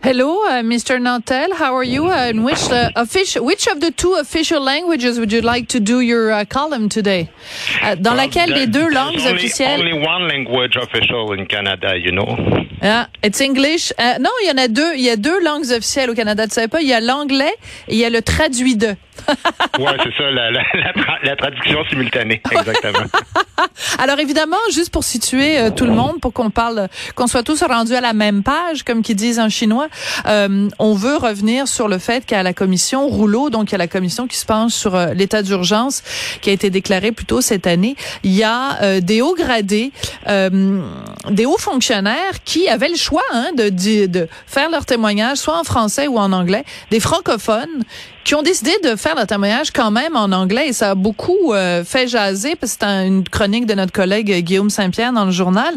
Hello, uh, Mr. Nantel. How are you? Uh, in which uh, official, which of the two official languages would you like to do your uh, column today? Uh, dans laquelle des deux langues only, officielles? Only one language official in Canada, you know. Ah, it's English. Uh, non, il y en a deux. Il y a deux langues officielles au Canada. Tu savais pas? Il y a l'anglais et il y a le traduit de. ouais, c'est ça, la, la, la, tra- la traduction simultanée, exactement. Alors évidemment, juste pour situer euh, tout le monde, pour qu'on parle, qu'on soit tous rendus à la même page, comme qu'ils disent en chinois, euh, on veut revenir sur le fait qu'à la commission Rouleau, donc a la commission qui se penche sur euh, l'état d'urgence qui a été déclaré plus tôt cette année, il y a des hauts gradés, des hauts fonctionnaires qui avaient le choix hein, de, de faire leur témoignage soit en français ou en anglais, des francophones qui ont décidé de faire leur témoignage quand même en anglais et ça a beaucoup euh, fait jaser parce que c'est une chronique de notre collègue Guillaume Saint-Pierre dans le journal.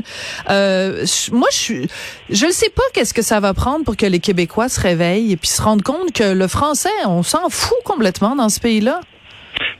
Euh, moi, je je ne sais pas qu'est-ce que ça va prendre pour que les Québécois se réveillent et puis se rendent compte que le français, on s'en fout complètement dans ce pays-là.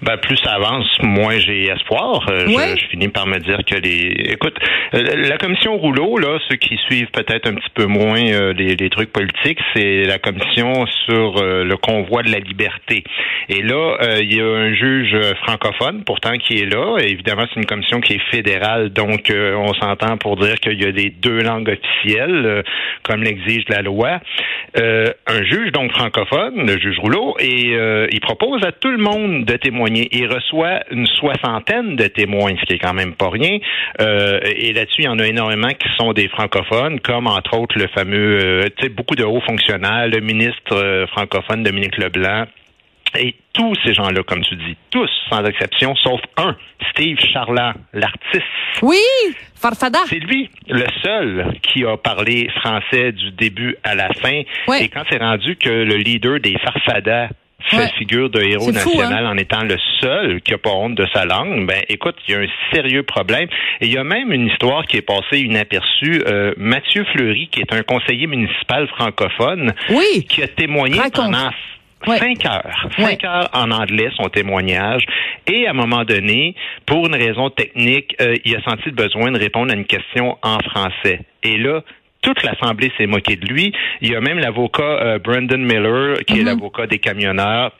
Ben, plus ça avance, moins j'ai espoir. Euh, je- Ouais. je, finis par me dire que les. Écoute, euh, la commission Rouleau, là, ceux qui suivent peut-être un petit peu moins euh, les, les trucs politiques, c'est la commission sur le convoi de la liberté. Et là, il y a un juge francophone, pourtant, qui est là. Et évidemment, c'est une commission qui est fédérale, donc on s'entend pour dire qu'il y a des deux langues officielles, comme l'exige la loi. Un juge donc francophone, le juge Rouleau, et il propose à tout le monde de témoigner. Il reçoit une soixantaine de témoins, ce qui est quand même pas rien. Euh, et là-dessus, il y en a énormément qui sont des francophones, comme entre autres le fameux, euh, tu sais, beaucoup de hauts fonctionnaires, le ministre euh, francophone Dominique Leblanc. Et tous ces gens-là, comme tu dis, tous, sans exception, sauf un, Steve Charland, l'artiste. Oui, Farfada. C'est lui le seul qui a parlé français du début à la fin. Ouais. Et quand c'est rendu que le leader des Farfadas fait Ouais. figure de héros fou, hein? national en étant le seul qui a pas honte de sa langue, ben écoute, il y a un sérieux problème. Et il y a même une histoire qui est passée inaperçue. Euh, Mathieu Fleury, qui est un conseiller municipal francophone, Oui. qui a témoigné Raconte. pendant Ouais. cinq heures. Ouais. Cinq heures en anglais, son témoignage. Et à un moment donné, pour une raison technique, euh, il a senti le besoin de répondre à une question en français. Et là, toute l'Assemblée s'est moquée de lui. Il y a même l'avocat euh, Brandon Miller, qui est Mhm. l'avocat des camionneurs,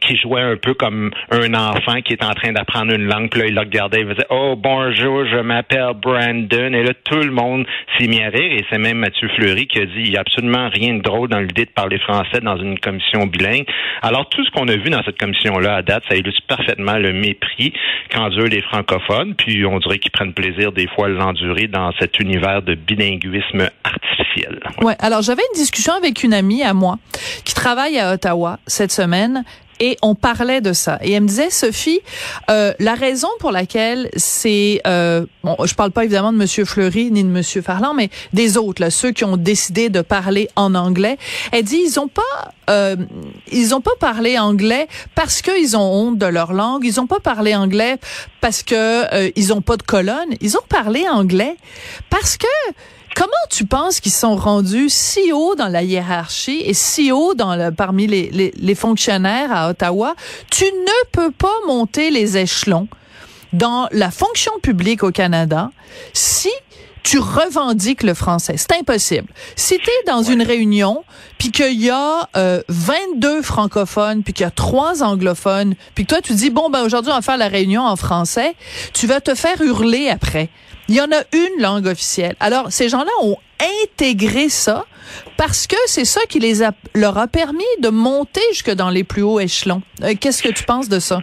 qui jouait un peu comme un enfant qui est en train d'apprendre une langue. Puis là, il le regardait, il faisait « Oh, bonjour, je m'appelle Brandon. » Et là, tout le monde s'est mis à rire. Et c'est même Mathieu Fleury qui a dit « Il n'y a absolument rien de drôle dans l'idée de parler français dans une commission bilingue. » Alors, tout ce qu'on a vu dans cette commission-là à date, ça illustre parfaitement le mépris qu'endurent les francophones. Puis, on dirait qu'ils prennent plaisir des fois à l'endurer dans cet univers de bilinguisme artificiel. Ouais. Alors, j'avais une discussion avec une amie à moi qui travaille à Ottawa cette semaine. Et on parlait de ça. Et elle me disait, Sophie, euh, la raison pour laquelle c'est, euh, bon, je parle pas évidemment de Monsieur Fleury ni de Monsieur Farland, mais des autres, là, ceux qui ont décidé de parler en anglais. Elle dit, ils ont pas, euh, ils ont pas parlé anglais parce qu'ils ont honte de leur langue. Ils ont pas parlé anglais parce que euh, ils ont pas de colonne. Ils ont parlé anglais parce que Comment tu penses qu'ils sont rendus si haut dans la hiérarchie et si haut dans le, parmi les, les, les fonctionnaires à Ottawa? Tu ne peux pas monter les échelons dans la fonction publique au Canada si tu revendiques le français. C'est impossible. Si tu es dans une réunion, puis qu'il y a euh, 22 francophones, puis qu'il y a trois anglophones, puis que toi tu dis, bon, ben aujourd'hui on va faire la réunion en français, tu vas te faire hurler après. Il y en a une langue officielle. Alors, ces gens-là ont intégré ça parce que c'est ça qui les a, leur a permis de monter jusque dans les plus hauts échelons. Euh, Qu'est-ce que tu penses de ça?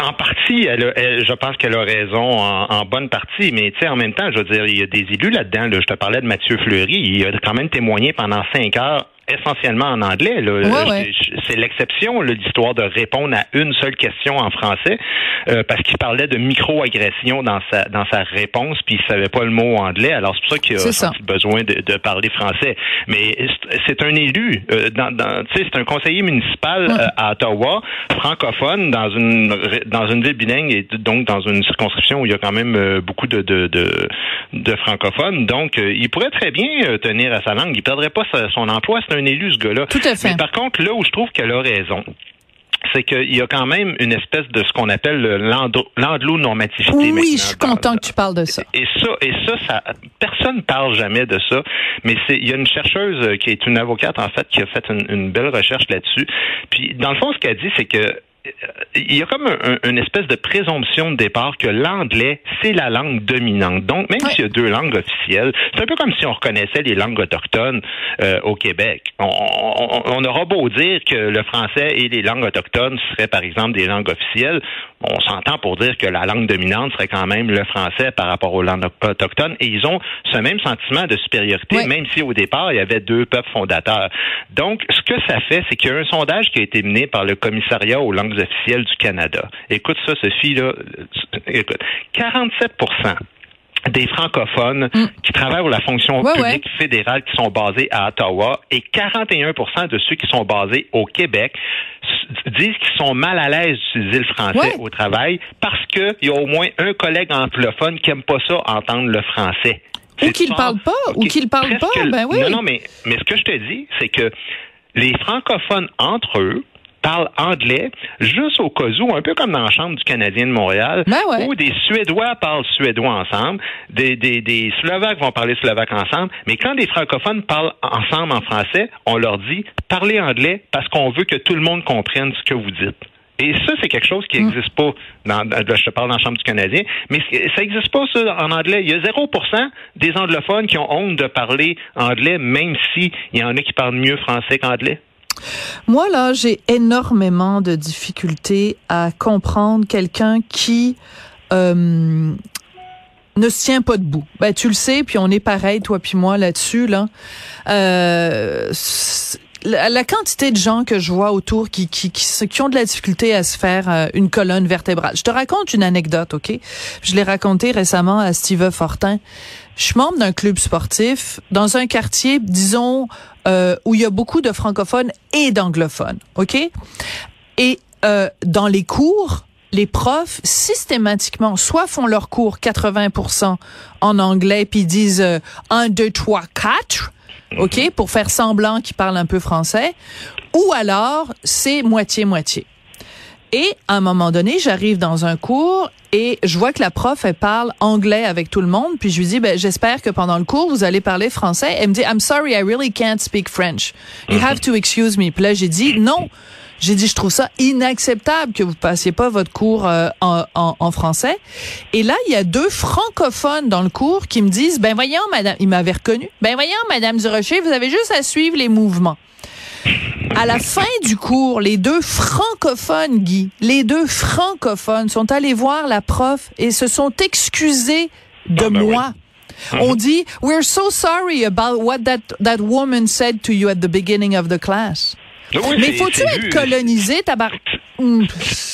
En partie, je pense qu'elle a raison en, bonne partie, mais tu sais, en même temps, je veux dire, il y a des élus là-dedans. là. je te parlais de Mathieu Fleury, il a quand même témoigné pendant cinq heures essentiellement en anglais. Là. Ouais, ouais. Je- je- C'est l'exception, l'histoire de répondre à une seule question en français, euh, parce qu'il parlait de micro-agression dans sa dans sa réponse, puis il savait pas le mot anglais. Alors c'est pour ça qu'il a senti besoin de, de parler français. Mais c'est- un élu, euh, dans, dans- tu sais, c'est un conseiller municipal euh, à Ottawa, francophone, dans une dans une ville bilingue et donc dans une circonscription où il y a quand même euh, beaucoup de de, de, de francophones. Donc, euh, il pourrait très bien euh, tenir à sa langue. Il perdrait pas sa- son emploi. C'est un élu, ce gars-là. Tout à fait. Mais par contre, là où je trouve qu'elle a raison, c'est qu'il y a quand même une espèce de ce qu'on appelle l'anglo-normativité. Oui, je suis content que tu parles de ça. et ça, et ça, ça, personne parle jamais de ça. Mais il y a une chercheuse euh, qui est une avocate en fait qui a fait une, une belle recherche là-dessus. Puis dans le fond, ce qu'elle dit, c'est que il y a comme un- un- une espèce de présomption de départ que l'anglais, c'est la langue dominante. Donc, même s'il y a deux langues officielles, c'est un peu comme si on reconnaissait les langues autochtones euh, au Québec. On, on- on aura beau dire que le français et les langues autochtones seraient, par exemple, des langues officielles, on s'entend pour dire que la langue dominante serait quand même le français par rapport aux langues autochtones. Et ils ont ce même sentiment de supériorité, même si au départ, il y avait deux peuples fondateurs. Donc, ce que ça fait, c'est qu'il y a un sondage qui a été mené par le commissariat aux langues officielles du Canada. Écoute ça, Sophie, là. Écoute, 47% des francophones qui travaillent pour la fonction Mm. Ouais, publique fédérale qui sont basés à Ottawa et 41% de ceux qui sont basés au Québec disent qu'ils sont mal à l'aise d'utiliser le français Ouais. au travail parce qu'il y a au moins un collègue anglophone qui aime pas ça entendre le français. Ou qu'il fort. parle pas, ou Ok, qu'il parle pas, ben oui. Non, non, mais, mais ce que je te dis, c'est que les francophones entre eux parlent anglais juste au cas où, un peu comme dans la Chambre du Canadien de Montréal, Ben ouais. où des Suédois parlent suédois ensemble, des, des, des Slovaques vont parler slovaque ensemble, mais quand des francophones parlent ensemble en français, on leur dit parlez anglais parce qu'on veut que tout le monde comprenne ce que vous dites. Et ça, c'est quelque chose qui Mm. n'existe pas. Dans, je te parle dans la Chambre du Canadien, mais ça n'existe pas ça en anglais. Il y a 0% des anglophones qui ont honte de parler anglais, même s'il y en a qui parlent mieux français qu'anglais. Moi, là, j'ai énormément de difficultés à comprendre quelqu'un qui euh, ne se tient pas debout. Ben, tu le sais, puis on est pareil, toi puis moi, là-dessus, là. Euh, la, quantité de gens que je vois autour qui, qui, qui, qui ont de la difficulté à se faire euh, une colonne vertébrale. Je te raconte une anecdote, OK? Je l'ai raconté récemment à Steve Fortin. Je suis membre d'un club sportif dans un quartier, disons, euh, où il y a beaucoup de francophones et d'anglophones, OK? Et euh, dans les cours, les profs, systématiquement, soit font leurs cours 80% en anglais, puis disent euh, 1, 2, 3, 4, OK, pour faire semblant qu'ils parlent un peu français, ou alors c'est moitié-moitié. Et à un moment donné, j'arrive dans un cours et je vois que la prof, elle parle anglais avec tout le monde. Puis je lui dis, ben, j'espère que pendant le cours, vous allez parler français. Elle me dit, I'm sorry, I really can't speak French. You have to excuse me. Puis là, j'ai dit, non. J'ai dit, je trouve ça inacceptable que vous passiez pas votre cours euh, en, en, en français. Et là, il y a deux francophones dans le cours qui me disent, ben voyons, madame, ils m'avaient reconnu. Ben voyons, madame Durocher, vous avez juste à suivre les mouvements. À la fin du cours, les deux francophones, Guy, les deux francophones sont allés voir la prof et se sont excusés de Ah, ben moi. On dit, we're so sorry about what that, that woman said to you at the beginning of the class. Oui, Mais faut-tu être colonisé, tabar...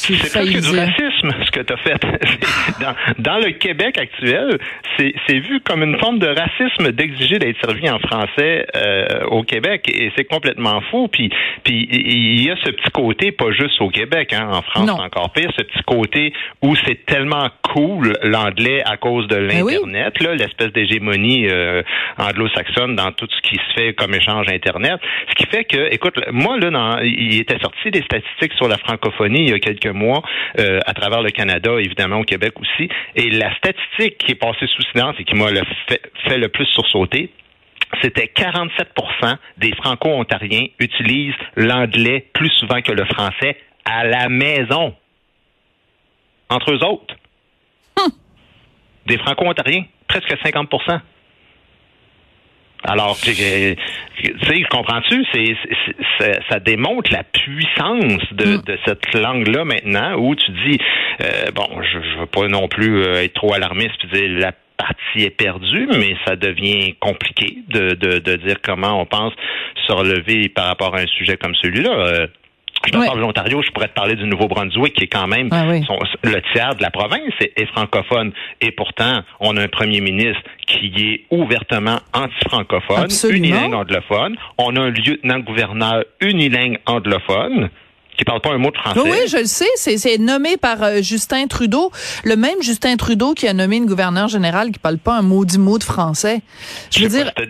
C'est failli presque du racisme, ce que tu as fait. dans, dans le Québec actuel, c'est vu comme une forme de racisme d'exiger d'être servi en français euh, au Québec. Et c'est complètement faux. Puis, puis il y a ce petit côté, pas juste au Québec, hein, en France encore pire, ce petit côté où c'est tellement cool l'anglais à cause de Ben oui. l'Internet, là, l'espèce d'hégémonie euh, anglo-saxonne dans tout ce qui se fait comme échange Internet. Ce qui fait que, écoute, moi, là, dans, il était sorti des statistiques sur la francophonie il y a quelques mois euh, à travers le Canada, évidemment au Québec aussi. Et la statistique qui est passée sous silence et qui m'a le fait, fait le plus sursauter, c'était 47 des franco-ontariens utilisent l'anglais plus souvent que le français à la maison. Entre eux autres. Des franco-ontariens, presque 50 alors, tu sais, comprends-tu? C'est, ça démontre la puissance de, de cette langue-là maintenant, où tu dis, euh, bon, je ne veux pas non plus euh, être trop alarmiste puis dire la partie est perdue, mais ça devient compliqué de, de, de dire comment on pense se relever par rapport à un sujet comme celui-là. Euh, Je te Ouais. parle de l'Ontario, je pourrais te parler du Nouveau-Brunswick, qui est quand même Ah oui. son- le tiers de la province est, est francophone. Et pourtant, on a un premier ministre qui est ouvertement anti-francophone, unilingue anglophone. On a un lieutenant-gouverneur unilingue anglophone qui parle pas un mot de français. Oui, oui, je le sais. C'est, nommé par euh, Justin Trudeau. Le même Justin Trudeau qui a nommé une gouverneure générale qui parle pas un maudit mot de français. Je veux dire, pas,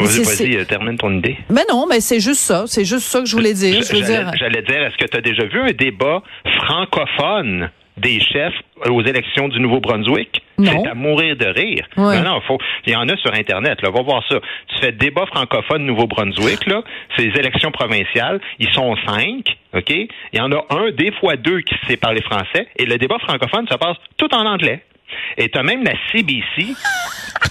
Vas-y, euh, termine ton idée. mais non, mais c'est juste ça. C'est juste ça que je voulais dire. J'allais dire. j'allais dire, est-ce que tu as déjà vu un débat francophone des chefs aux élections du Nouveau-Brunswick? C'est à mourir de rire. Non, non, faut, il y en a sur Internet, là, va voir ça. Tu fais débat francophone Nouveau-Brunswick, là, c'est les élections provinciales, ils sont cinq, OK? Il y en a un, des fois deux qui sait parler français, et le débat francophone, ça passe tout en anglais. Et tu as même la CBC,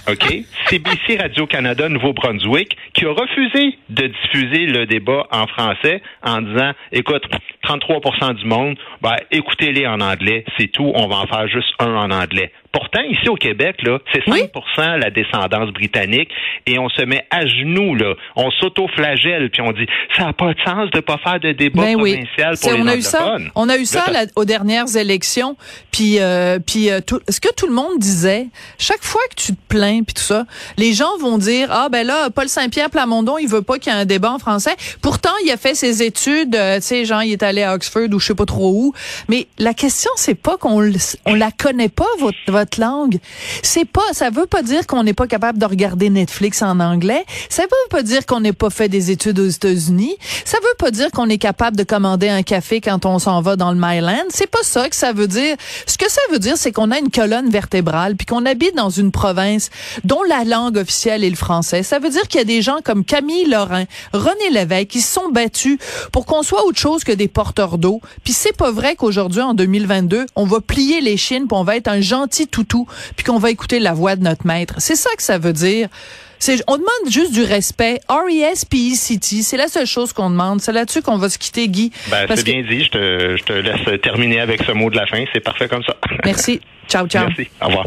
OK? CBC Radio-Canada Nouveau-Brunswick, qui a refusé de diffuser le débat en français en disant, écoute, 33 du monde, ben, écoutez-les en anglais, c'est tout, on va en faire juste un en anglais. Pourtant, ici au Québec, là, c'est 5 Oui. la descendance britannique et on se met à genoux, là. On s'auto-flagelle puis on dit, ça n'a pas de sens de pas faire de débat Ben provincial pour les on a eu ça, on a eu ça là, aux dernières élections. Puis, euh, puis, euh, tout, ce que tout le monde disait, chaque fois que tu te plains puis tout ça, les gens vont dire ah ben là, Paul Saint-Pierre Plamondon, il veut pas qu'il y ait un débat en français. Pourtant, il a fait ses études, euh, tu sais, genre il est allé à Oxford ou je sais pas trop où. Mais la question c'est pas qu'on on la connaît pas votre votre langue. C'est pas, ça veut pas dire qu'on n'est pas capable de regarder Netflix en anglais. Ça veut pas dire qu'on n'est pas fait des études aux États-Unis. Ça veut pas dire qu'on est capable de commander un café quand on s'en va dans le Myland. C'est pas ça que ça veut dire. Ce que ça veut dire, c'est qu'on a une colonne vertébrale puis qu'on habite dans une province dont la langue officielle est le français. Ça veut dire qu'il y a des gens comme Camille Lorrain, René Lévesque qui se sont battus pour qu'on soit autre chose que des porteurs d'eau. Puis c'est pas vrai qu'aujourd'hui, en 2022, on va plier les chines puis on va être un gentil toutou puis qu'on va écouter la voix de notre maître. C'est ça que ça veut dire. C'est, on demande juste du respect. R-E-S-P-E-C-T, c'est la seule chose qu'on demande. C'est là-dessus qu'on va se quitter, Guy. Ben, c'est que- bien dit. Je te, je te laisse terminer avec ce mot de la fin. C'est parfait comme ça. Merci. Ciao, ciao. Merci. Au revoir.